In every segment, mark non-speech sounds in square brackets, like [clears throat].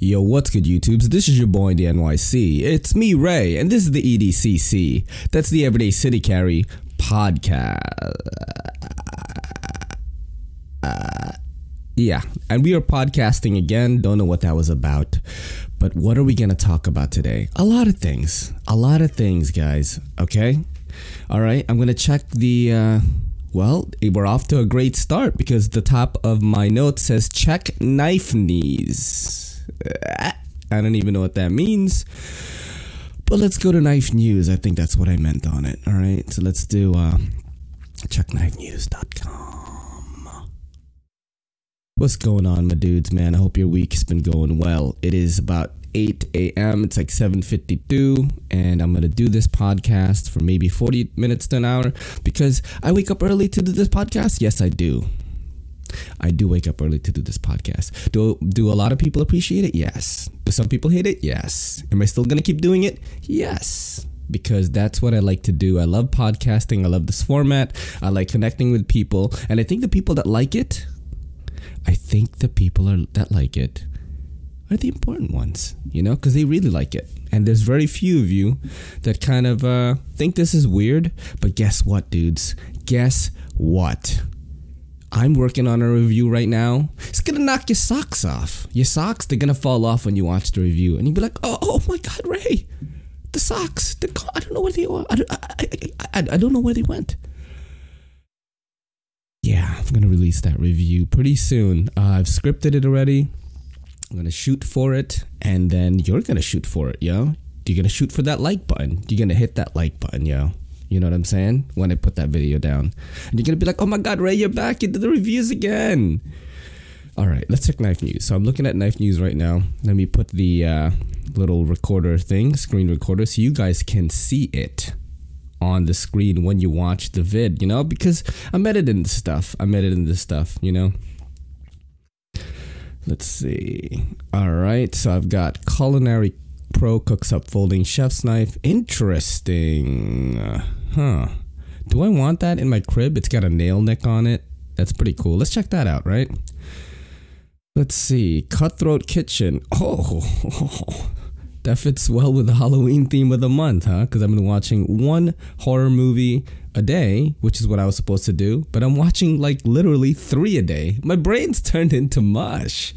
Yo, what's good, YouTubes? This is your boy, in the NYC. It's me, Ray, and this is the EDCC. That's the Everyday City Carry podcast. yeah, and we are podcasting again. Don't know what that was about. But what are we going to talk about today? A lot of things. A lot of things, guys. Okay? All right, I'm going to check the. Uh, well, we're off to a great start because the top of my note says check knife knees. I don't even know what that means. But let's go to knife news. I think that's what I meant on it. All right. So let's do uh, checkknifenews.com. What's going on, my dudes, man? I hope your week's been going well. It is about 8 a.m. It's like 7:52, and I'm gonna do this podcast for maybe 40 minutes to an hour because I wake up early to do this podcast. Yes, I do. I do wake up early to do this podcast. Do do a lot of people appreciate it? Yes. Do some people hate it? Yes. Am I still gonna keep doing it? Yes. Because that's what I like to do. I love podcasting. I love this format. I like connecting with people, and I think the people that like it, I think the people are, that like it are the important ones, you know, because they really like it. And there's very few of you that kind of uh, think this is weird. But guess what, dudes? Guess what? I'm working on a review right now. It's gonna knock your socks off. Your socks, they're gonna fall off when you watch the review, and you'll be like, "Oh, oh my God, Ray, the socks! The, I don't know where they are. I, I, I, I don't know where they went." Yeah, I'm gonna release that review pretty soon. Uh, I've scripted it already. I'm gonna shoot for it, and then you're gonna shoot for it, yo. You're gonna shoot for that like button. You're gonna hit that like button, yo. You know what I'm saying? When I put that video down. And you're gonna be like, oh my god, Ray, you're back. You did the reviews again. Alright, let's check knife news. So I'm looking at knife news right now. Let me put the uh, little recorder thing, screen recorder, so you guys can see it on the screen when you watch the vid, you know? Because I'm editing this stuff. I'm editing this stuff, you know? Let's see. Alright, so I've got culinary pro cooks up folding chef's knife. Interesting. Huh. Do I want that in my crib? It's got a nail nick on it. That's pretty cool. Let's check that out, right? Let's see. Cutthroat Kitchen. Oh, [laughs] that fits well with the Halloween theme of the month, huh? Because I've been watching one horror movie a day, which is what I was supposed to do, but I'm watching like literally three a day. My brain's turned into mush.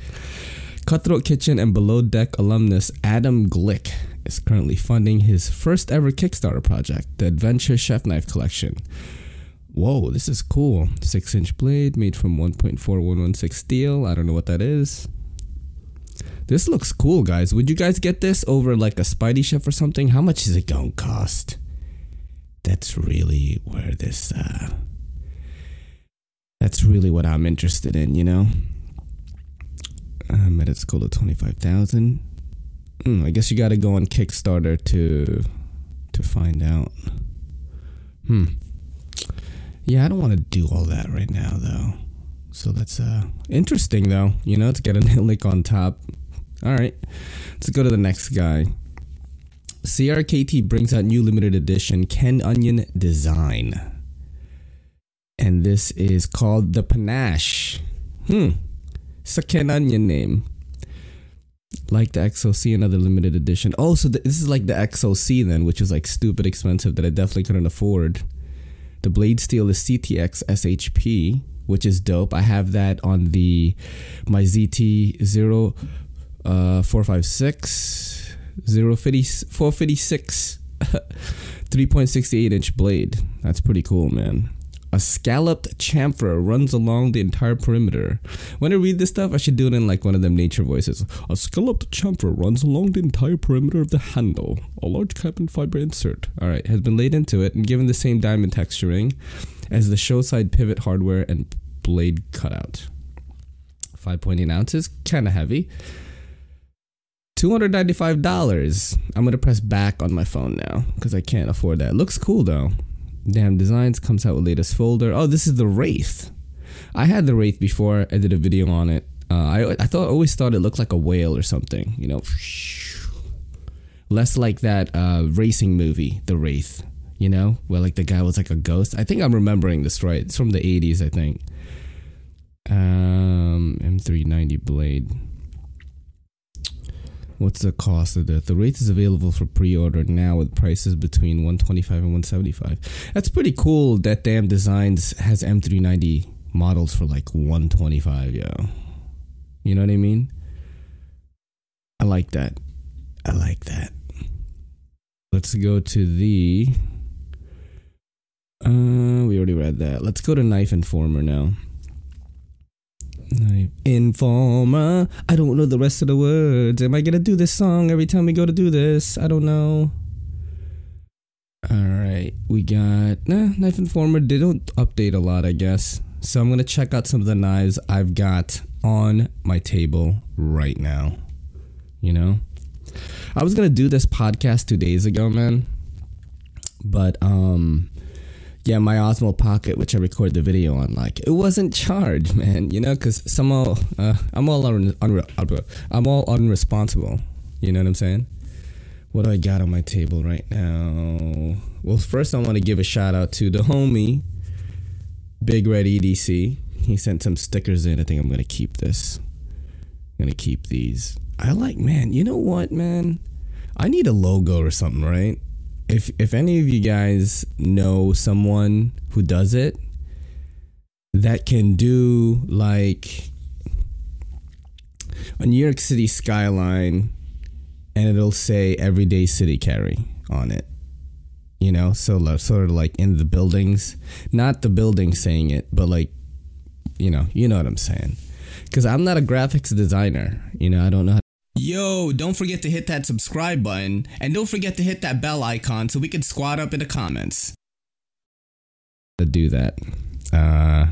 Cutthroat Kitchen and Below Deck alumnus Adam Glick is currently funding his first ever Kickstarter project, the Adventure Chef Knife Collection. Whoa, this is cool. 6 inch blade made from 1.4116 steel. I don't know what that is. This looks cool, guys. Would you guys get this over like a SpydieChef or something? How much is it going to cost? That's really where this, uh, that's really what I'm interested in, you know? Um, at its goal of 25,000. Mm, I guess you got to go on Kickstarter to to find out. Hmm. Yeah, I don't want to do all that right now though. So that's uh interesting though. You know, to get a [laughs] link on top. All right, let's go to the next guy. CRKT brings out new limited edition Ken Onion design, and this is called the Panache. Hmm. Ken Onion name like the XOC, another limited edition. Oh, so this is like the XOC then, which is like stupid expensive that I definitely couldn't afford. The blade steel is CTS XHP, which is dope. I have that on the my ZT 0 uh 456 456 [laughs] 3.68 inch blade. That's pretty cool, man. A scalloped chamfer runs along the entire perimeter. When I read this stuff, I should do it in like one of them nature voices. A scalloped chamfer runs along the entire perimeter of the handle. A large carbon fiber insert, alright, has been laid into it and given the same diamond texturing as the show side pivot hardware and blade cutout. 5.8 ounces, kinda heavy. $295. I'm gonna press back on my phone now because I can't afford that. Looks cool though. Damn Designs comes out with latest folder. Oh, this is the Wraith. I had the Wraith before. I did a video on it. Uh, I I thought always thought it looked like a whale or something. You know, [sniffs] less like that uh, racing movie, The Wraith. You know, where like the guy was like a ghost. I think I'm remembering this right. It's from the 80s, I think. Um, M390 blade. What's the cost of that? The Wraith is available for pre-order now with prices between 125 and 175. That's pretty cool. That damn designs has M390 models for like 125, yo. You know what I mean? I like that. I like that. Let's go to the. Uh, we already read that. Let's go to Knife Informer now. Knife Informer. I don't know the rest of the words. Am I gonna do this song every time we go to do this? I don't know. All right, we got Knife Informer. They don't update a lot, I guess. So I'm gonna check out some of the knives I've got on my table right now. You know, I was gonna do this podcast two days ago, man, but um, yeah, my Osmo Pocket, which I recorded the video on, like it wasn't charged, man. You know, because somehow uh, I'm all un- un- I'm all unresponsible. You know what I'm saying? What do I got on my table right now? Well, first I want to give a shout out to the homie, Big Red EDC. He sent some stickers in. I think I'm gonna keep this. I'm gonna keep these. I like, man. You know what, man? I need a logo or something, right? If if any of you guys know someone who does it, that can do like a New York City skyline, and it'll say "Everyday City Carry" on it. You know, so sort of like in the buildings, not the building saying it, but like, you know, you know what I'm saying. Because I'm not a graphics designer. You know, I don't know how Yo, don't forget to hit that subscribe button and don't forget to hit that bell icon so we can squat up in the comments. To do that. Uh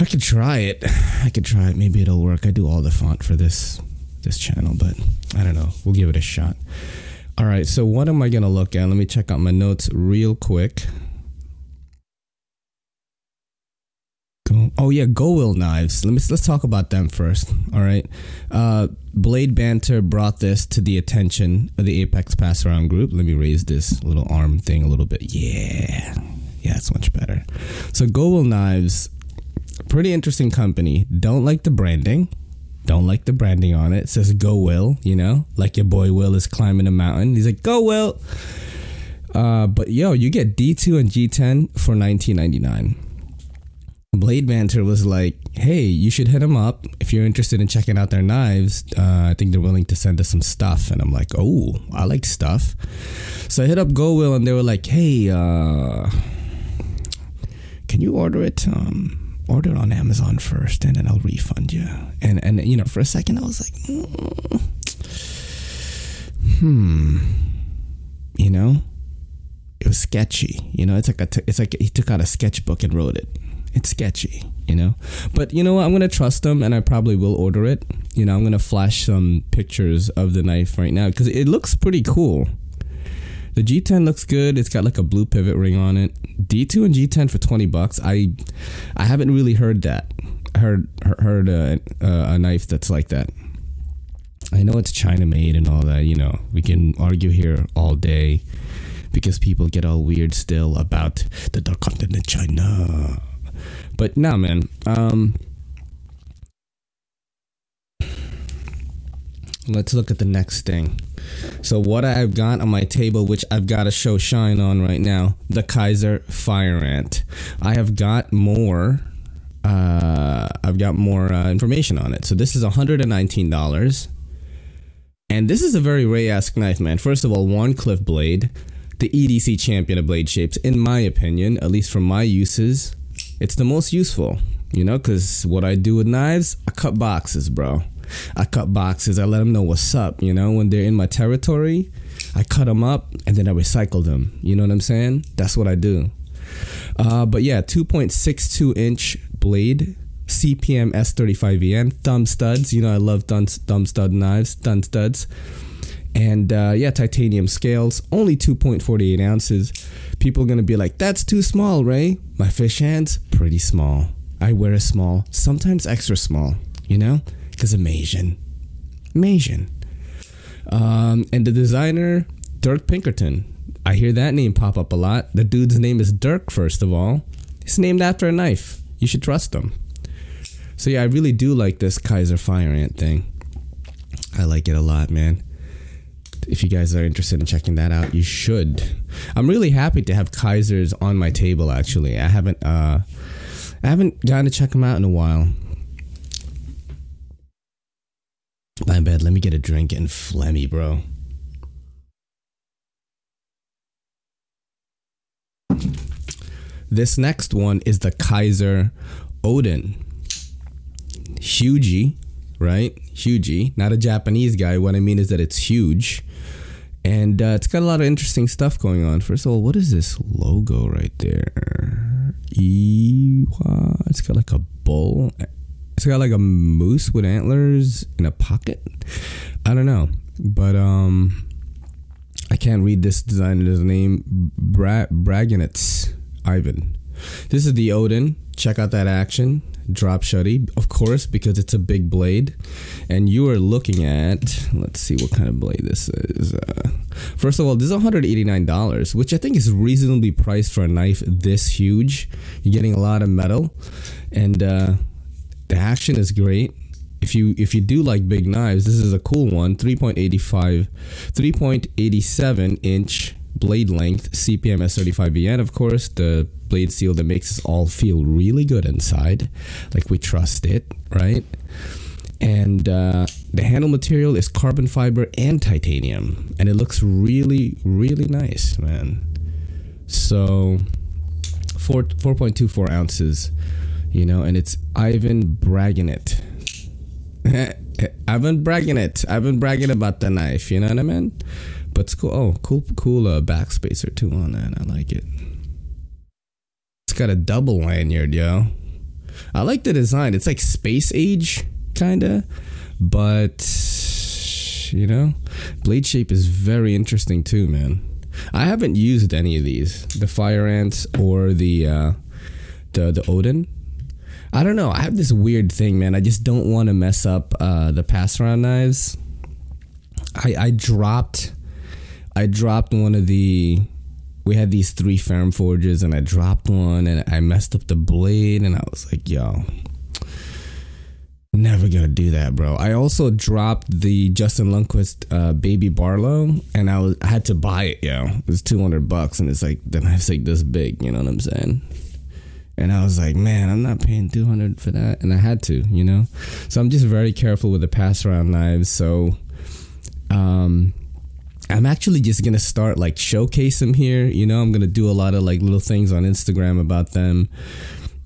I could try it. I could try it. Maybe it'll work. I do all the font for this this channel, but I don't know. We'll give it a shot. All right, so what am I going to look at? Let me check out my notes real quick. Go. Oh yeah, Go Will knives. Let me let's talk about them first. All right. Uh, Blade Banter brought this to the attention of the Apex Pass Around group. Let me raise this little arm thing a little bit. Yeah, yeah, it's much better. So Go Will knives, pretty interesting company. Don't like the branding. Don't like the branding on it. It says Go Will. You know, like your boy Will is climbing a mountain. He's like Go Will. Uh, but yo, you get D2 and G10 for 19.99. Blade Banter was like, "Hey, you should hit them up if you're interested in checking out their knives. Uh, I think they're willing to send us some stuff." And I'm like, "Oh, I like stuff." So I hit up Go Will, and they were like, "Hey, uh, can you order it? Um, order it on Amazon first, and then I'll refund you." And and you know, for a second, I was like, mm, "Hmm, you know." It was sketchy, you know. It's like a t- it's like he took out a sketchbook and wrote it it's sketchy, you know. But you know what? I'm gonna trust them, and I probably will order it. You know, I'm gonna flash some pictures of the knife right now because it looks pretty cool. The G10 looks good. It's got like a blue pivot ring on it. D2 and G10 for 20 bucks. I I haven't really heard that. Heard heard a, a knife that's like that. I know it's China made and all that. You know, we can argue here all day because people get all weird still about the dark continent China. But nah, man. Um, let's look at the next thing. So what I've got on my table, which I've got to show shine on right now, the Kizer Fire Ant. I have got more. Uh, I've got more uh, information on it. So this is $119. And this is a very Ray-esque knife, man. First of all, Wharncliffe blade, the EDC champion of blade shapes, in my opinion, at least from my uses it's the most useful, you know, because what I do with knives, I cut boxes, bro. I cut boxes. I let them know what's up, you know, when they're in my territory. I cut them up and then I recycle them. You know what I'm saying? That's what I do. Uh, but yeah, 2.62 inch blade, CPM S35VN, thumb studs. You know, I love thumb, thumb stud knives, thumb studs. And uh, yeah, titanium scales, only 2.48 ounces. People are to be like, that's too small, Ray. My fish hands, pretty small. I wear a small, sometimes extra small, you know, because I'm Asian. Asian. Um, and the designer, Dirk Pinkerton. I hear that name pop up a lot. The dude's name is Dirk, first of all. It's named after a knife. You should trust him. So yeah, I really do like this Kizer Fire Ant thing. I like it a lot, man. If you guys are interested in checking that out, you should. I'm really happy to have Kizers on my table. Actually, I haven't uh, I haven't gotten to check them out in a while. My bad. Let me get a drink and phlegmy, bro. This next one is the Kizer Odin. Hugie, right? Hugie. Not a Japanese guy. What I mean is that it's huge. And uh, it's got a lot of interesting stuff going on. First of all, what is this logo right there? It's got like a bull. It's got like a moose with antlers in a pocket. I don't know. But um I can't read this designer's name. Bra- Braganitz Ivan. This is the Odin. Check out that action. Drop shutty, of course, because it's a big blade. And you are looking at, let's see what kind of blade this is. Uh, first of all, this is $189, which I think is reasonably priced for a knife this huge. You're getting a lot of metal. And uh, the action is great if you if you do like big knives, this is a cool one. 3.85, 3.87 inch blade length CPM S35VN. Of course, the blade steel that makes us all feel really good inside, like we trust it, right? And uh, the handle material is carbon fiber and titanium, and it looks really, really nice, man. So, four four point two four ounces, you know, and it's Ivan Braganit. [laughs] I've been bragging it. I've been bragging about the knife. You know what I mean? But it's cool. Oh, cool, cool uh, backspacer too on that. I like it. It's got a double lanyard, yo. I like the design. It's like space age, kinda, but you know, blade shape is very interesting too, man. I haven't used any of these, the fire ants or the uh, the the Odin. I don't know. I have this weird thing, man. I just don't want to mess up uh, the pass around knives. I I dropped I dropped one of the we had these three ferrum forges and I dropped one and I messed up the blade and I was like, yo, never gonna do that, bro. I also dropped the Justin Lundquist uh, Baby Barlow and I was I had to buy it, yo. It was two hundred bucks and it's like the knife's like this big, you know what I'm saying? And I was like, man, I'm not paying 200 for that. And I had to, you know? So I'm just very careful with the pass around knives. So, um, I'm actually just gonna start like showcase them here. You know, I'm gonna do a lot of like little things on Instagram about them,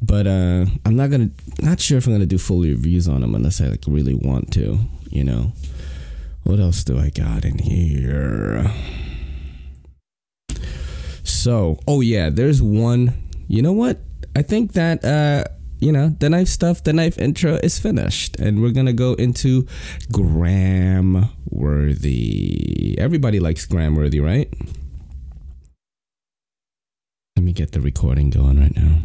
but uh, I'm not gonna not sure if I'm gonna do full reviews on them unless I like really want to. You know, what else do I got in here? So, oh yeah, there's one. You know what? I think that uh, you know the knife stuff, the knife intro is finished, and we're gonna go into Gram Worthy. Everybody likes Gram Worthy, right? Let me get the recording going right now.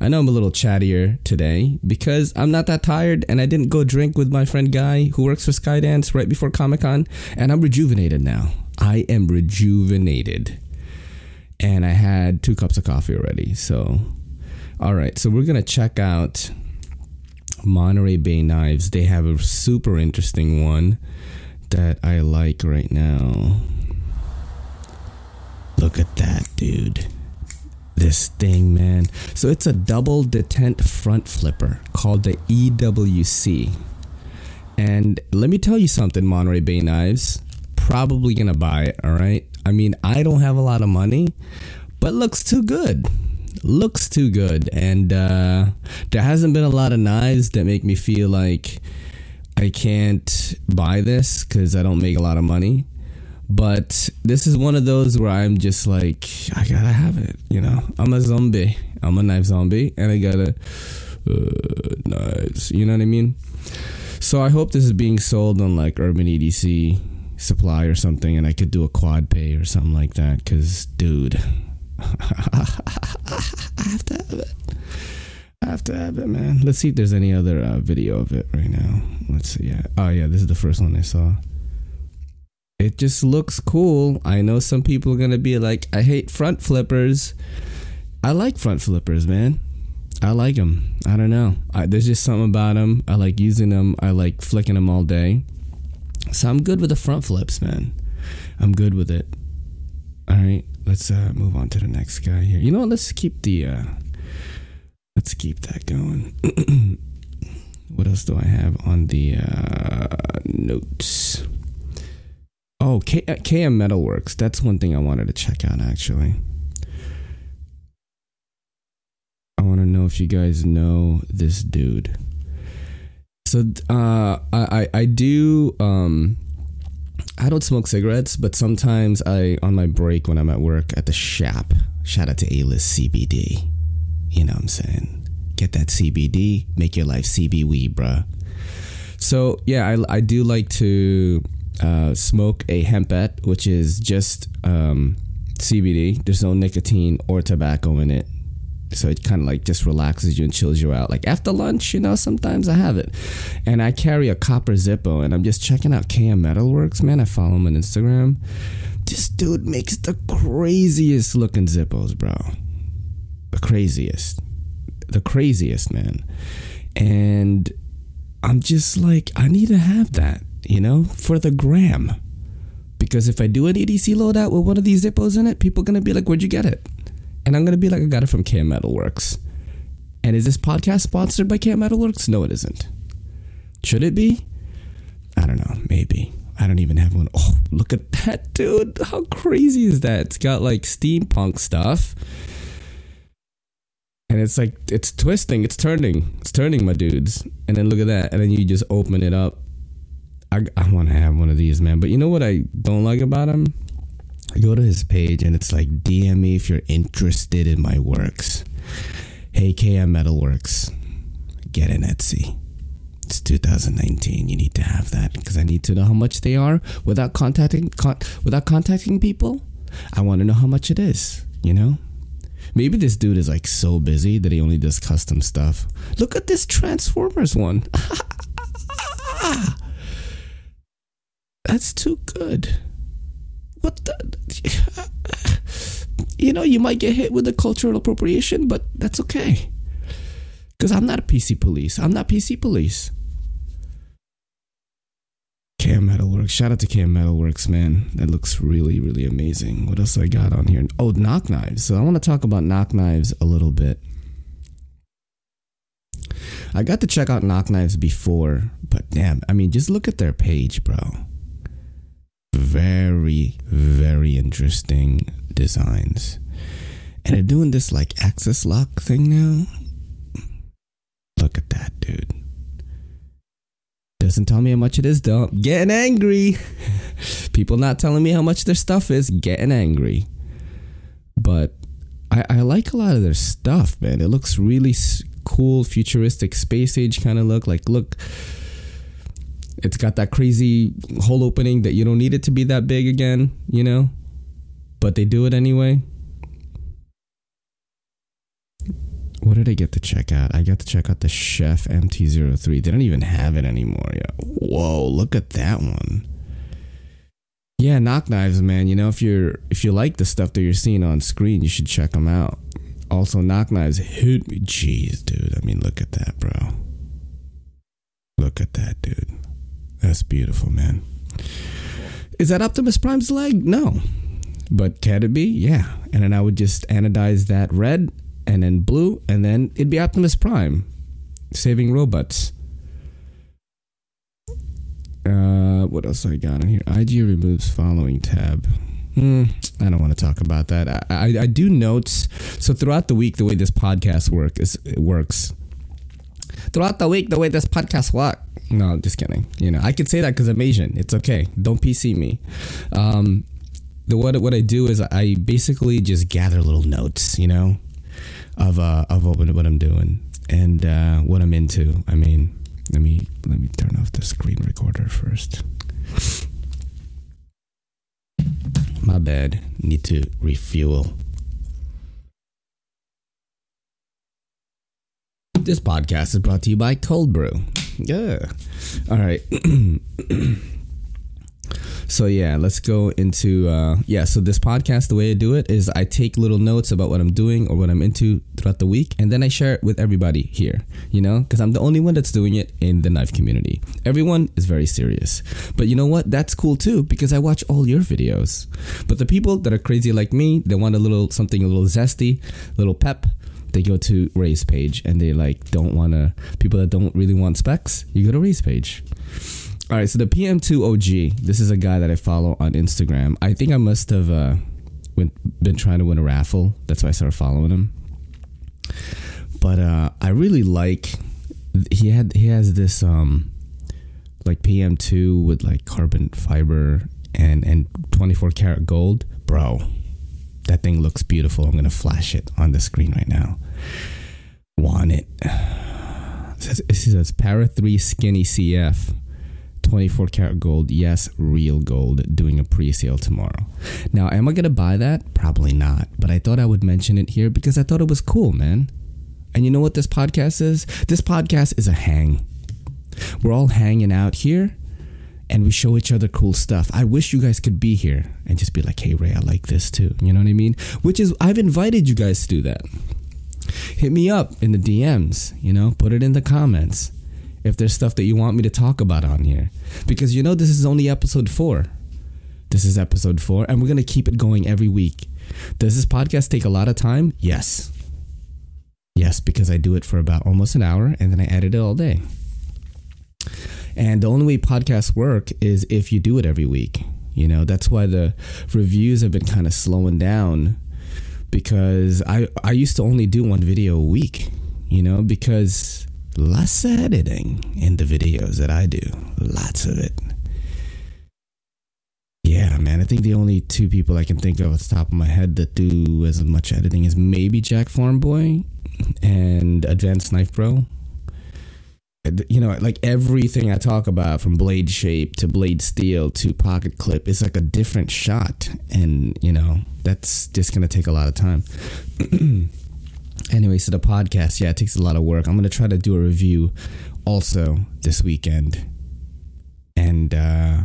I know I'm a little chattier today because I'm not that tired and I didn't go drink with my friend Guy who works for Skydance right before Comic Con, and I'm rejuvenated now. I am rejuvenated. And I had two cups of coffee already, so all right, so we're gonna check out Monterey Bay Knives. They have a super interesting one that I like right now. Look at that, dude. This thing, man. So it's a double detent front flipper called the EWC. And let me tell you something, Monterey Bay Knives. Probably gonna buy it, alright? I mean, I don't have a lot of money, but looks too good looks too good, and uh, there hasn't been a lot of knives that make me feel like I can't buy this because I don't make a lot of money. But this is one of those where I'm just like, I gotta have it. You know, I'm a zombie. I'm a knife zombie, and I gotta uh, knives. You know what I mean? So I hope this is being sold on like Urban EDC supply or something, and I could do a quad pay or something like that. Cause, dude, [laughs] I have to have it. I have to have it, man. Let's see if there's any other uh, video of it right now. Let's see. Yeah. Oh, yeah. This is the first one I saw. It just looks cool. I know some people are gonna be like, "I hate front flippers." I like front flippers, man. I like them. I don't know. I, there's just something about them. I like using them. I like flicking them all day. So I'm good with the front flips, man. I'm good with it. All right, let's uh, move on to the next guy here. You know? Let's keep the uh, let's keep that going. [clears throat] what else do I have on the uh, notes? Oh, K- uh, KM Metalworks. That's one thing I wanted to check out actually. I want to know if you guys know this dude. So uh, I I do um, I don't smoke cigarettes, but sometimes I on my break when I'm at work at the shop. Shout out to A List CBD. You know what I'm saying? Get that CBD, make your life CBW, bruh. So yeah, I I do like to uh, smoke a hempette, which is just um, CBD. There's no nicotine or tobacco in it. So it kind of like just relaxes you and chills you out. Like after lunch, you know, sometimes I have it. And I carry a copper Zippo and I'm just checking out KM Metalworks, man. I follow him on Instagram. This dude makes the craziest looking Zippos, bro. The craziest. The craziest, man. And I'm just like, I need to have that you know, for the gram. Because if I do an EDC loadout with one of these Zippos in it, people are going to be like, where'd you get it? And I'm to be like, I got it from KM Metalworks. And is this podcast sponsored by KM Metalworks? No, it isn't. Should it be? I don't know. Maybe. I don't even have one. Oh, look at that, dude. How crazy is that? It's got like steampunk stuff. And it's like, it's twisting, it's turning, it's turning, my dudes. And then look at that. And then you just open it up I, I want to have one of these, man. But you know what I don't like about him? I go to his page and it's like, DM me if you're interested in my works. Hey, KM Metalworks, get an Etsy. It's 2019. You need to have that because I need to know how much they are without contacting con- without contacting people. I want to know how much it is. You know, maybe this dude is like so busy that he only does custom stuff. Look at this Transformers one. [laughs] That's too good. What the? [laughs] You know, you might get hit with the cultural appropriation, but that's okay. Because I'm not a PC police. I'm not PC police. KM Metalworks. Shout out to KM Metalworks, man. That looks really, really amazing. What else I got on here? Oh, knock knives. So I want to talk about knock knives a little bit. I got to check out knock knives before, but damn, I mean, just look at their page, bro very, very interesting designs. And they're doing this like axis lock thing now. Look at that, dude. Doesn't tell me how much it is, though. Getting angry. [laughs] People not telling me how much their stuff is. Getting angry. But I, I like a lot of their stuff, man. It looks really cool, futuristic, space age kind of look. Like, look, it's got that crazy hole opening that you don't need it to be that big again, you know? But they do it anyway. What did I get to check out? I got to check out the Chef MT03. They don't even have it anymore yet. Whoa, look at that one. Yeah, knock knives, man. You know, if you're if you like the stuff that you're seeing on screen, you should check them out. Also, knock knives hit me. Jeez, dude. I mean, look at that, bro. Look at that, dude. That's beautiful, man. Is that Optimus Prime's leg? No. But can it be? Yeah. And then I would just anodize that red and then blue, and then it'd be Optimus Prime saving robots. Uh, what else I got in here? IG removes following tab. Hmm, I don't want to talk about that. I, I, I do notes. So throughout the week, the way this podcast work is works. Throughout the week, the way this podcast works no, just kidding. You know, I could say that because I'm Asian. It's okay. Don't PC me. Um, the what what I do is I basically just gather little notes, you know, of uh of what, what I'm doing and uh, what I'm into. I mean, let me let me turn off the screen recorder first. My bad. Need to refuel. This podcast is brought to you by Cold Brew. Yeah. All right. [clears throat] So yeah, let's go into uh, yeah. So this podcast, the way I do it is I take little notes about what I'm doing or what I'm into throughout the week, and then I share it with everybody here. You know, because I'm the only one that's doing it in the knife community. Everyone is very serious, but you know what? That's cool too because I watch all your videos. But the people that are crazy like me, they want a little something a little zesty, little pep they go to Ray's page and they like don't want to people that don't really want specs you go to Ray's page. All right so the pm2 og this is a guy that i follow on instagram. I think i must have uh, went, been trying to win a raffle. That's why i started following him. But uh, i really like he had he has this um like pm2 with like carbon fiber and and 24 karat gold. Bro that thing looks beautiful. I'm gonna flash it on the screen right now want it. It says, it says Para 3 Skinny CF. 24 karat gold, yes, real gold, doing a pre sale tomorrow. Now, am I to buy that? Probably not, but I thought I would mention it here because I thought it was cool, man. And you know what this podcast is? This podcast is a hang. We're all hanging out here and we show each other cool stuff. I wish you guys could be here and just be like, hey, Ray, I like this too. You know what I mean? Which is, I've invited you guys to do that hit me up in the DMs, you know, put it in the comments if there's stuff that you want me to talk about on here. Because you know, this is only episode four. This is episode four, and we're going to keep it going every week. Does this podcast take a lot of time? Yes. Yes, because I do it for about almost an hour and then I edit it all day. And the only way podcasts work is if you do it every week. You know, that's why the reviews have been kind of slowing down because I I used to only do one video a week, you know, because less editing in the videos that I do, lots of it. Yeah, man, I think the only two people I can think of at the top of my head that do as much editing is maybe Jack Farmboy and Advanced Knife Pro you know, like everything I talk about from blade shape to blade steel to pocket clip is like a different shot. And, you know, that's just going to take a lot of time. [clears throat] anyway, so the podcast, yeah, it takes a lot of work. I'm going to try to do a review also this weekend. And uh,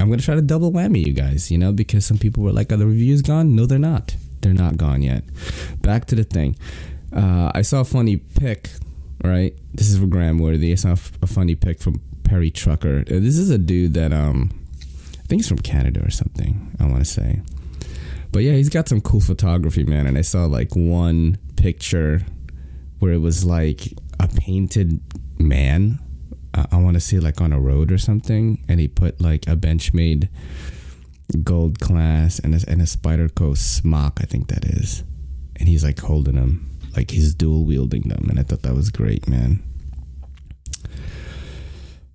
I'm going to try to double whammy you guys, you know, because some people were like, are the reviews gone? No, they're not. They're not gone yet. Back to the thing. Uh, I saw a funny pic right? This is for Gram Worthy. It's not a funny pick from Perry Trucker. Uh, this is a dude that um, I think he's from Canada or something. I want to say, but yeah, he's got some cool photography, man. And I saw like one picture where it was like a painted man. Uh, I want to say like on a road or something, and he put like a Benchmade gold class and a, and a Spyderco smock, I think that is, and he's like holding them like he's dual wielding them, and I thought that was great, man.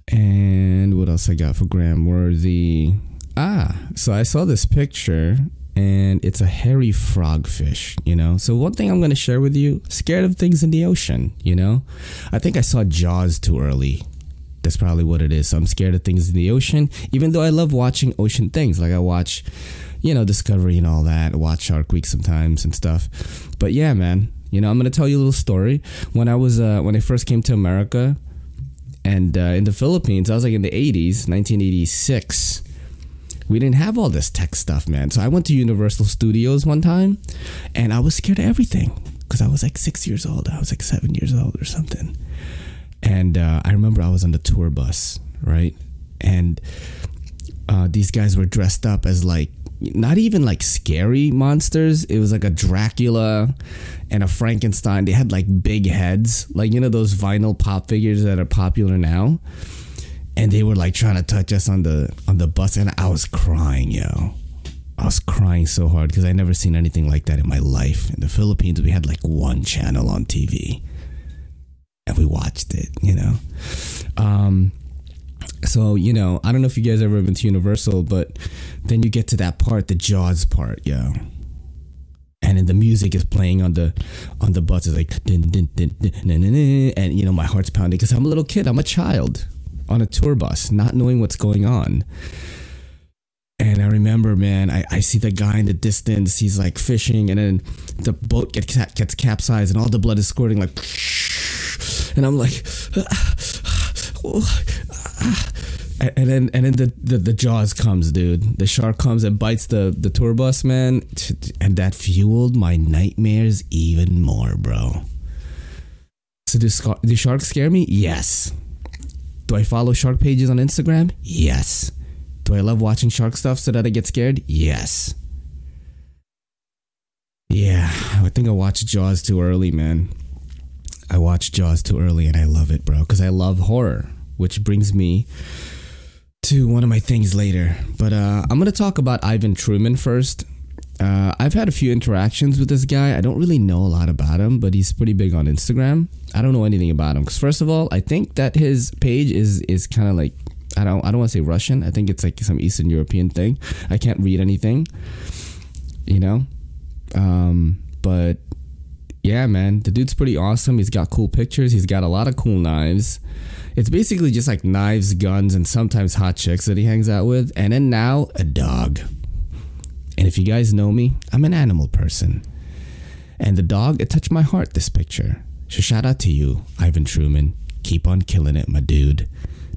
And what else I got for Graham Worthy? Ah, so I saw this picture and it's a hairy frogfish, you know? So, one thing I'm to share with you scared of things in the ocean, you know? I think I saw Jaws too early. That's probably what it is. So, I'm scared of things in the ocean, even though I love watching ocean things. Like, I watch, you know, Discovery and all that, watch Shark Week sometimes and stuff. But yeah, man, you know, I'm gonna tell you a little story. When I was uh, when I first came to America, and uh, in the Philippines, I was like in the 80s, 1986. We didn't have all this tech stuff, man. So I went to Universal Studios one time, and I was scared of everything because I was like six years old. I was like seven years old or something. And uh, I remember I was on the tour bus, right? And uh, these guys were dressed up as like not even like scary monsters. It was like a Dracula and a Frankenstein. They had like big heads, like you know those vinyl pop figures that are popular now. And they were like trying to touch us on the on the bus, and I was crying, yo. I was crying so hard because I never seen anything like that in my life. In the Philippines, we had like one channel on TV, and we watched it. You know. Um, so you know, I don't know if you guys ever been to Universal, but then you get to that part, the Jaws part, yo. And then the music is playing on the on the bus. It's like din, din, din, and you know my heart's pounding because I'm a little kid. I'm a child on a tour bus, not knowing what's going on. And I remember, man, I, I see the guy in the distance. He's like fishing, and then the boat gets gets capsized, and all the blood is squirting like. And I'm like, [sighs] and then and then the, the, the jaws comes, dude. The shark comes and bites the the tour bus, man, and that fueled my nightmares even more, bro. So do, do sharks scare me? Yes. Do I follow shark pages on Instagram? Yes. Do I love watching shark stuff so that I get scared? Yes. Yeah, I think I watched Jaws too early, man. I watched Jaws too early and I love it, bro, because I love horror, which brings me to one of my things later. But uh, I'm going to talk about Ivan Truman first. Uh, I've had a few interactions with this guy. I don't really know a lot about him, but he's pretty big on Instagram. I don't know anything about him because first of all, I think that his page is is kind of like I don't I don't want to say Russian. I think it's like some Eastern European thing. I can't read anything, you know. Um, but yeah, man, the dude's pretty awesome. He's got cool pictures. He's got a lot of cool knives. It's basically just like knives, guns, and sometimes hot chicks that he hangs out with. And then now a dog. And if you guys know me, I'm an animal person. And the dog, it touched my heart, this picture. So shout out to you, Ivan Truman. Keep on killing it, my dude.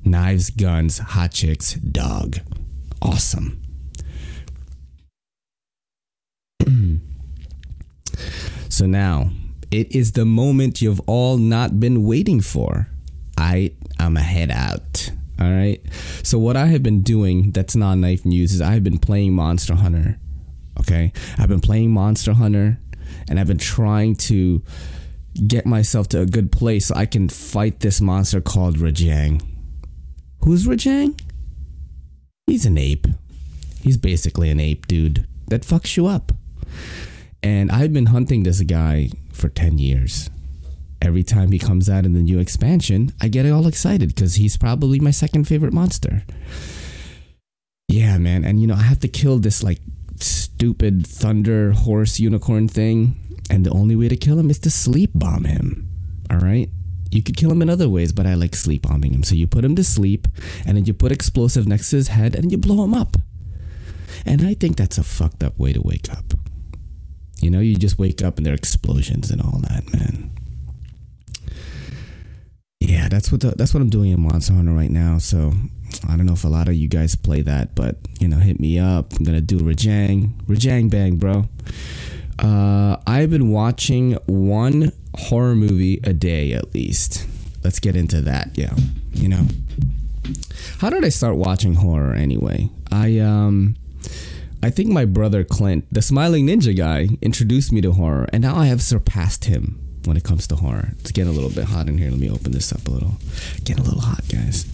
Knives, guns, hot chicks, dog. Awesome. So now, it is the moment you've all not been waiting for. I am a head out. All right. So what I have been doing that's not knife news is I've been playing Monster Hunter. Okay. I've been playing Monster Hunter and I've been trying to get myself to a good place so I can fight this monster called Rajang. Who's Rajang? He's an ape. He's basically an ape, dude. That fucks you up. And I've been hunting this guy for 10 years every time he comes out in the new expansion, I get all excited because he's probably my second favorite monster. Yeah, man. And you know, I have to kill this like stupid thunder horse unicorn thing. And the only way to kill him is to sleep bomb him. All right? You could kill him in other ways, but I like sleep bombing him. So you put him to sleep, and then you put explosive next to his head, and you blow him up. And I think that's a fucked up way to wake up. You know, you just wake up and there are explosions and all that, man yeah, that's what the, that's what I'm doing in Monster Hunter right now. So I don't know if a lot of you guys play that, but you know, hit me up. I'm gonna do Rajang, Rajang Bang, bro. Uh, I've been watching one horror movie a day at least. Let's get into that. Yeah, you know, how did I start watching horror anyway? I um. I think my brother Clint, the smiling ninja guy, introduced me to horror, and now I have surpassed him when it comes to horror. It's getting a little bit hot in here. Let me open this up a little. Getting a little hot, guys.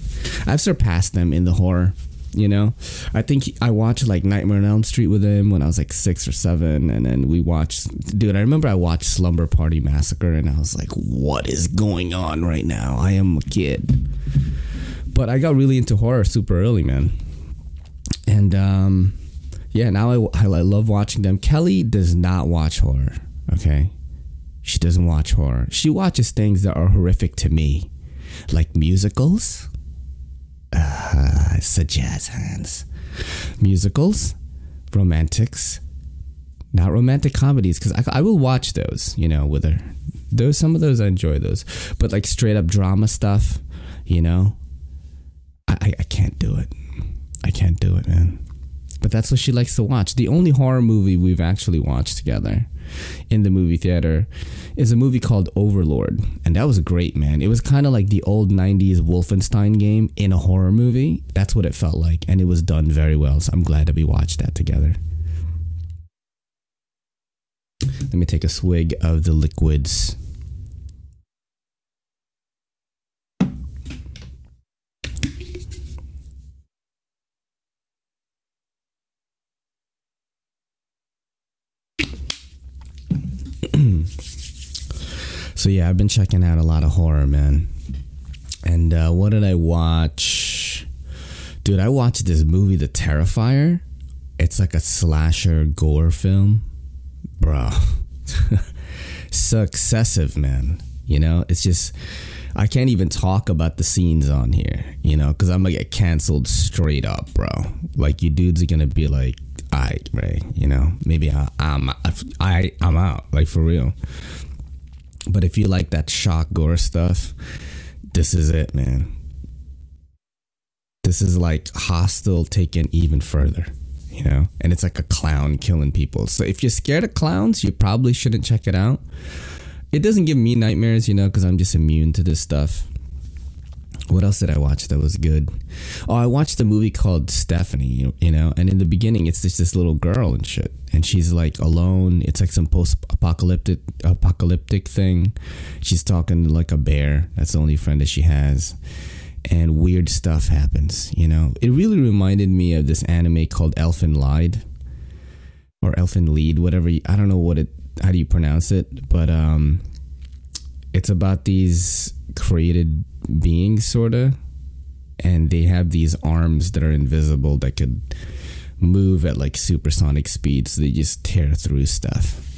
I've surpassed them in the horror. You know, I think I watched like Nightmare on Elm Street with him when I was like six or seven, and then we watched. Dude, I remember I watched Slumber Party Massacre, and I was like, "What is going on right now? I am a kid." But I got really into horror super early, man. And um, yeah, now I, I love watching them. Kelly does not watch horror. Okay, she doesn't watch horror. She watches things that are horrific to me, like musicals. Uh, it's a jazz hands. Musicals, romantics, not romantic comedies, because I, I will watch those, you know, with her. Those some of those I enjoy those, but like straight up drama stuff, you know, I, I, I can't do it. I can't do it, man. But that's what she likes to watch. The only horror movie we've actually watched together in the movie theater is a movie called Overlord. And that was great, man. It was kind of like the old 90s Wolfenstein game in a horror movie. That's what it felt like. And it was done very well. So I'm glad that we watched that together. Let me take a swig of the liquids. [clears throat] so yeah, I've been checking out a lot of horror, man. And uh, what did I watch? Dude, I watched this movie, The Terrifier. It's like a slasher gore film, bro. [laughs] Successive, man. You know, it's just I can't even talk about the scenes on here, you know, because I'm gonna get canceled straight up, bro. Like you dudes are gonna be like, I right, you know, maybe I, I'm I I'm out, like for real. But if you like that shock gore stuff, this is it, man. This is like Hostel taken even further, you know? And it's like a clown killing people. So if you're scared of clowns, you probably shouldn't check it out. It doesn't give me nightmares, you know, because I'm just immune to this stuff. What else did I watch that was good? Oh, I watched a movie called Stephanie, you know, and in the beginning it's just this little girl and shit. And she's like alone. It's like some post apocalyptic apocalyptic thing. She's talking like a bear. That's the only friend that she has and weird stuff happens. You know, it really reminded me of this anime called Elfen Lied or Elfen Lead, whatever. You, I don't know what it. How do you pronounce it? But um, it's about these created beings, sorta, and they have these arms that are invisible that could move at like supersonic speeds. So they just tear through stuff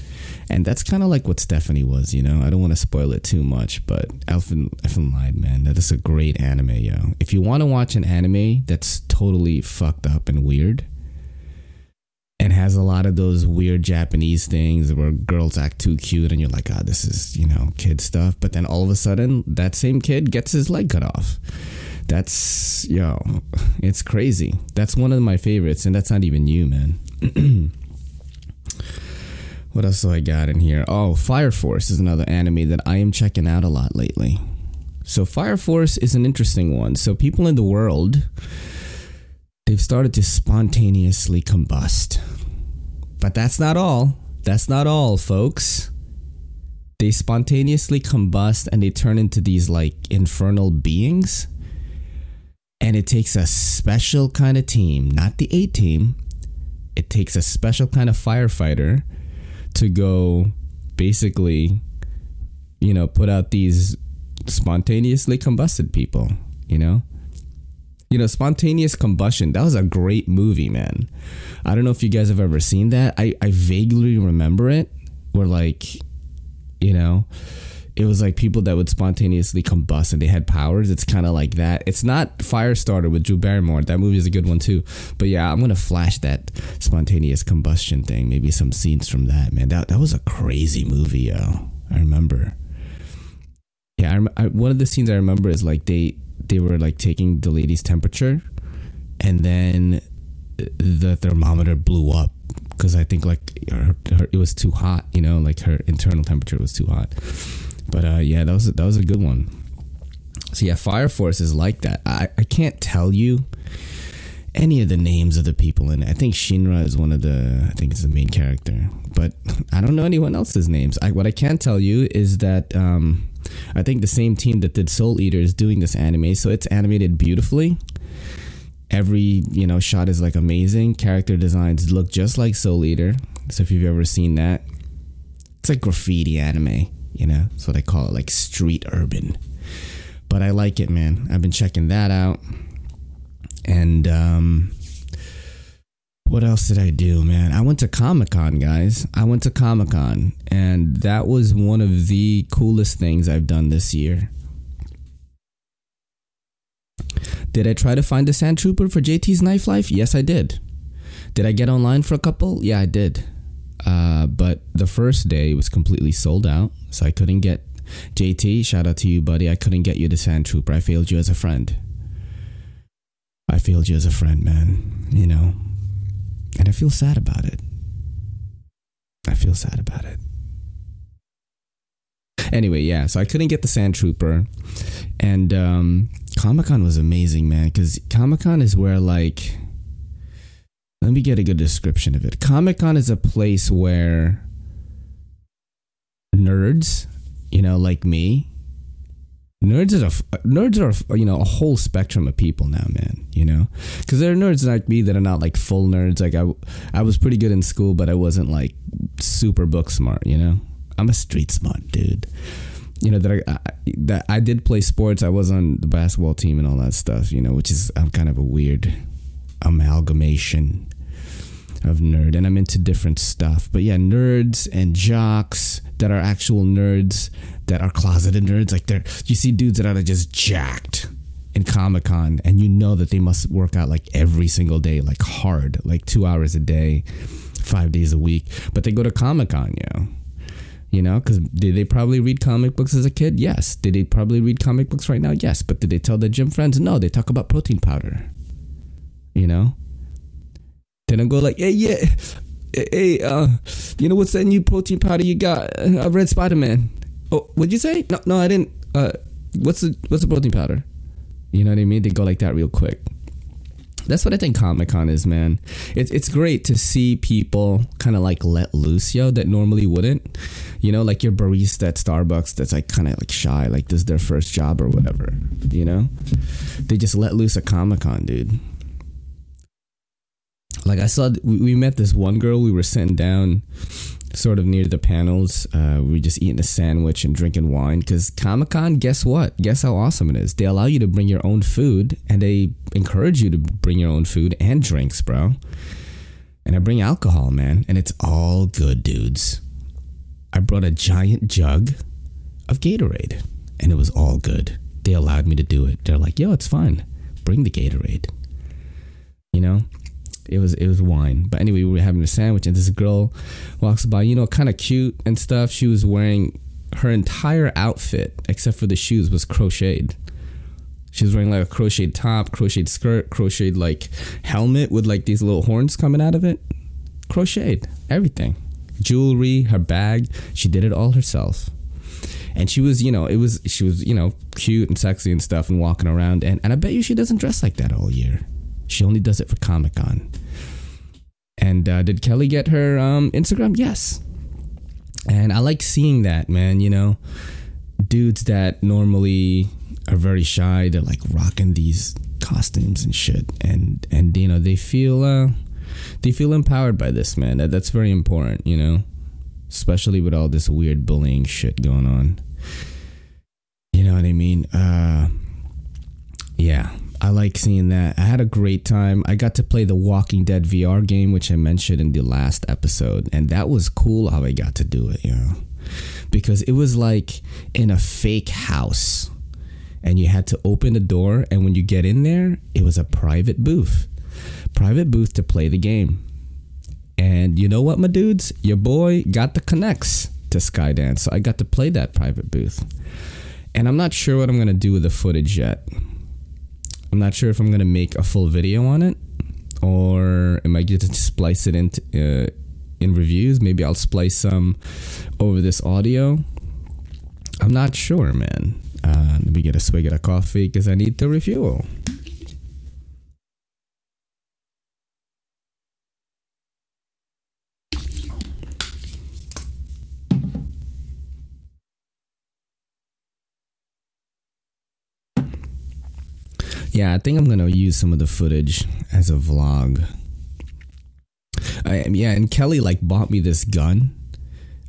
and that's kind of like what Stephanie was, you know. I don't want to spoil it too much, but Elfen Elfen Lied, man, that is a great anime, yo. If you want to watch an anime that's totally fucked up and weird, and has a lot of those weird Japanese things where girls act too cute, and you're like, ah, oh, this is you know kid stuff, but then all of a sudden that same kid gets his leg cut off. That's yo, it's crazy. That's one of my favorites, and that's not even you, man. [clears throat] What else do I got in here? Oh, Fire Force is another anime that I am checking out a lot lately. So Fire Force is an interesting one. So people in the world they've started to spontaneously combust. But that's not all. That's not all, folks. They spontaneously combust and they turn into these like infernal beings. And it takes a special kind of team, not the A team. It takes a special kind of firefighter to go basically, you know, put out these spontaneously combusted people, you know? You know, spontaneous combustion. That was a great movie, man. I don't know if you guys have ever seen that. I, I vaguely remember it. Where like, you know, it was like people that would spontaneously combust and they had powers. It's kind of like that. It's not Firestarter with Drew Barrymore. That movie is a good one too. But yeah, I'm gonna flash that spontaneous combustion thing. Maybe some scenes from that. Man, that that was a crazy movie, yo. I remember. Yeah, I, I, one of the scenes I remember is like they they were like taking the lady's temperature, and then the thermometer blew up because I think like her, her, it was too hot. You know, like her internal temperature was too hot but uh, yeah, that was that was a good one. So yeah, Fire Force is like that. I, I can't tell you any of the names of the people in it. I think Shinra is one of the I think it's the main character, but I don't know anyone else's names. I, what I can tell you is that um, I think the same team that did Soul Eater is doing this anime, so it's animated beautifully. Every you know shot is like amazing. Character designs look just like Soul Eater. So if you've ever seen that, it's like graffiti anime. You know, that's what I call it, like street urban. But I like it, man. I've been checking that out. And um, what else did I do, man? I went to Comic Con, guys. I went to Comic Con, and that was one of the coolest things I've done this year. Did I try to find a Sand Trooper for JT's Knife Life? Yes, I did. Did I get online for a couple? Yeah, I did. Uh, but the first day was completely sold out, so I couldn't get JT. Shout out to you, buddy. I couldn't get you the Sand Trooper. I failed you as a friend. I failed you as a friend, man. You know, and I feel sad about it. I feel sad about it. Anyway, yeah, so I couldn't get the Sand Trooper, and um, Comic Con was amazing, man. Because Comic Con is where like let me get a good description of it. Comic Con is a place where nerds, you know, like me, nerds are a, nerds are you know a whole spectrum of people now, man. You know, because there are nerds like me that are not like full nerds. Like I, I was pretty good in school, but I wasn't like super book smart. You know, I'm a street smart dude. You know that I, I that I did play sports. I was on the basketball team and all that stuff. You know, which is I'm kind of a weird amalgamation of nerd and I'm into different stuff. But yeah, nerds and jocks that are actual nerds that are closeted nerds. Like they're you see dudes that are just jacked in Comic Con and you know that they must work out like every single day, like hard, like two hours a day, five days a week. But they go to Comic Con, you know. You know, because did they probably read comic books as a kid? Yes. Did they probably read comic books right now? Yes. But did they tell their gym friends? No. They talk about protein powder. You know, they don't go like, hey, yeah, hey, uh, you know what's that new protein powder you got? I read Spider Man. Oh, what'd you say? No, no, I didn't. Uh, what's the what's the protein powder? You know what I mean? They go like that real quick. That's what I think Comic Con is, man. It's it's great to see people kind of like let loose, yo, that normally wouldn't. You know, like your barista at Starbucks that's like kind of like shy, like this is their first job or whatever. You know, they just let loose at Comic Con, dude. Like I saw, we, we met this one girl. We were sitting down sort of near the panels. Uh, we were just eating a sandwich and drinking wine because Comic Con, guess what? Guess how awesome it is? They allow you to bring your own food and they encourage you to bring your own food and drinks, bro. And I bring alcohol, man, and it's all good, dudes. I brought a giant jug of Gatorade and it was all good. They allowed me to do it. They're like, yo, it's fine. Bring the Gatorade. You know? It was it was wine. But anyway, we were having a sandwich, and this girl walks by, you know, kind of cute and stuff. She was wearing her entire outfit except for the shoes was crocheted. She was wearing like a crocheted top, crocheted skirt, crocheted like helmet with like these little horns coming out of it. Crocheted everything, jewelry, her bag. She did it all herself. And she was, you know, it was she was, you know, cute and sexy and stuff and walking around and, and I bet you she doesn't dress like that all year. She only does it for Comic Con. And uh, did Kelly get her um, Instagram? Yes. And I like seeing that, man. You know, dudes that normally are very shy, they're like rocking these costumes and shit, and and you know they feel uh, they feel empowered by this, man. That, that's very important, you know, especially with all this weird bullying shit going on. You know what I mean? Uh, yeah, I like seeing that. I had a great time. I got to play the Walking Dead VR game, which I mentioned in the last episode, and that was cool how I got to do it, you know, because it was like in a fake house, and you had to open the door, and when you get in there, it was a private booth, private booth to play the game. And you know what, my dudes, your boy got the connects to Skydance, so I got to play that private booth. And I'm not sure what I'm gonna do with the footage yet I'm not sure if I'm gonna make a full video on it or am I going to splice it into uh, in reviews. Maybe I'll splice some over this audio. I'm not sure, man. Uh, let me get a swig of coffee because I need to refuel. Yeah, I think I'm gonna use some of the footage as a vlog. I, yeah, and Kelly like bought me this gun.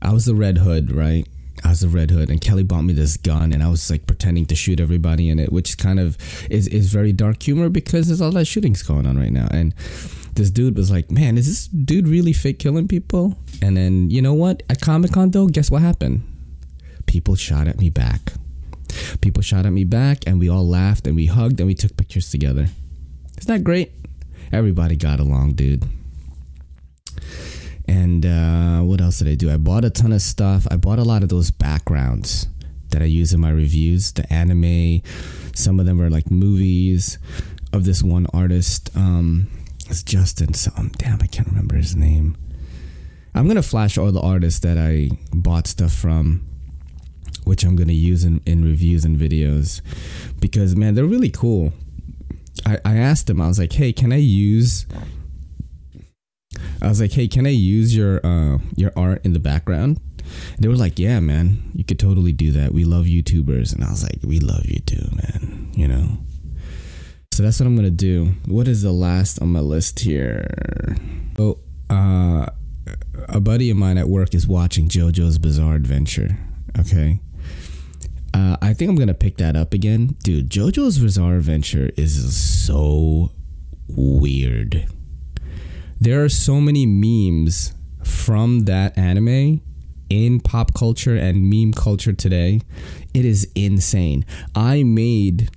I was the Red Hood, right? I was the Red Hood, and Kelly bought me this gun, and I was like pretending to shoot everybody in it, which kind of is is very dark humor because there's all that shootings going on right now. And this dude was like, "Man, is this dude really fake killing people?" And then you know what? At Comic Con though, guess what happened? People shot at me back. People shot at me back, and we all laughed and we hugged and we took pictures together. Isn't that great? Everybody got along, dude. And uh, what else did I do? I bought a ton of stuff. I bought a lot of those backgrounds that I use in my reviews. The anime, some of them are like movies of this one artist. Um, it's Justin. Some damn, I can't remember his name. I'm gonna flash all the artists that I bought stuff from which I'm to use in, in reviews and videos because, man, they're really cool. I, I asked them, I was like, hey, can I use. I was like, hey, can I use your uh, your art in the background? And they were like, yeah, man, you could totally do that. We love YouTubers. And I was like, we love you too, man, you know? So that's what I'm to do. What is the last on my list here? Oh, uh, a buddy of mine at work is watching JoJo's Bizarre Adventure. Okay. Uh, I think I'm gonna pick that up again, dude. JoJo's Bizarre Adventure is so weird. There are so many memes from that anime in pop culture and meme culture today. It is insane. I made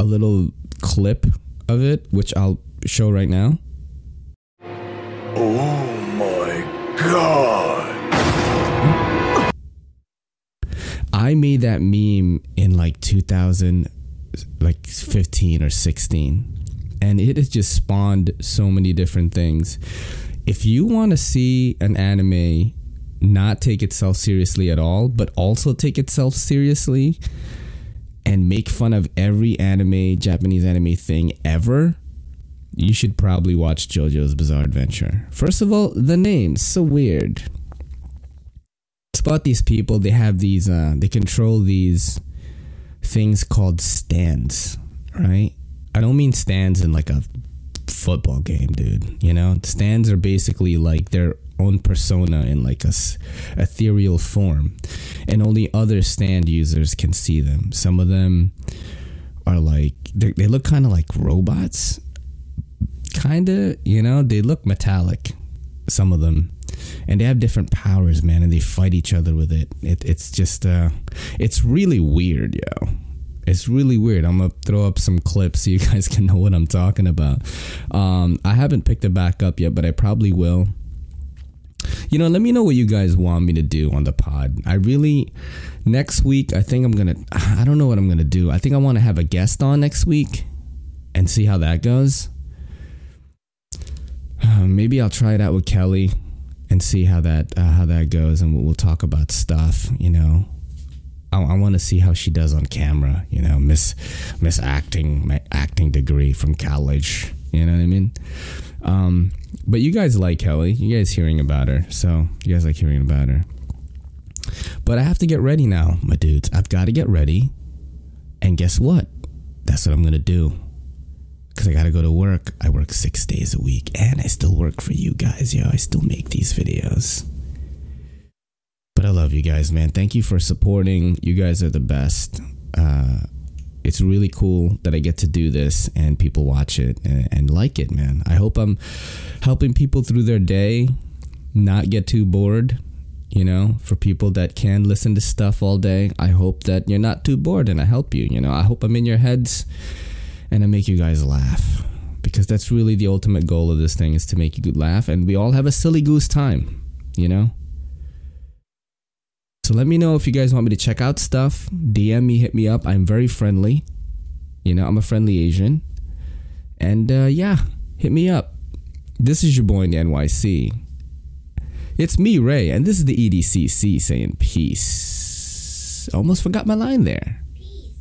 a little clip of it, which I'll show right now. Oh my god! Made that meme in like 2000 like 15 or 16 and it has just spawned so many different things if you want to see an anime not take itself seriously at all but also take itself seriously and make fun of every anime japanese anime thing ever you should probably watch JoJo's Bizarre Adventure. First of all, the name's so weird. About these people, they have these, uh, they control these things called stands, right? I don't mean stands in like a football game, dude. You know, stands are basically like their own persona in like a s- ethereal form, and only other stand users can see them. Some of them are like they look kind of like robots, kind of. You know, they look metallic. Some of them, and they have different powers, man, and they fight each other with it. it it's just, uh, it's really weird, yo. It's really weird. I'm gonna throw up some clips so you [laughs] guys can know what I'm talking about. Um, I haven't picked it back up yet, but I probably will. You know, let me know what you guys want me to do on the pod. I really next week. I think I'm gonna. [sighs] I don't know what I'm gonna do. I think I want to have a guest on next week and see how that goes. Uh, [sighs] maybe I'll try it out with Kelly and see how that uh, how that goes, and we'll, we'll talk about stuff. You know, I, I want to see how she does on camera. You know, miss miss acting my acting degree from college. You know what I mean? Um, but you guys like Kelly. You guys hearing about her, so you guys like hearing about her. But I have to get ready now, my dudes. I've got to get ready, and guess what? That's what I'm gonna do. Cause I gotta go to work. I work six days a week, and I still work for you guys. Yo, I still make these videos. But I love you guys, man. Thank you for supporting. You guys are the best. Uh, it's really cool that I get to do this and people watch it and, and like it, man. I hope I'm helping people through their day, not get too bored. You know, for people that can listen to stuff all day, I hope that you're not too bored and I help you. You know, I hope I'm in your heads and I make you guys laugh because that's really the ultimate goal of this thing is to make you laugh and we all have a silly goose time, you know? So let me know if you guys want me to check out stuff. DM me, hit me up. I'm very friendly. You know, I'm a friendly Asian. And uh, yeah, hit me up. This is your boy in the NYC. It's me, Ray, and this is the EDCC saying peace. Almost forgot my line there.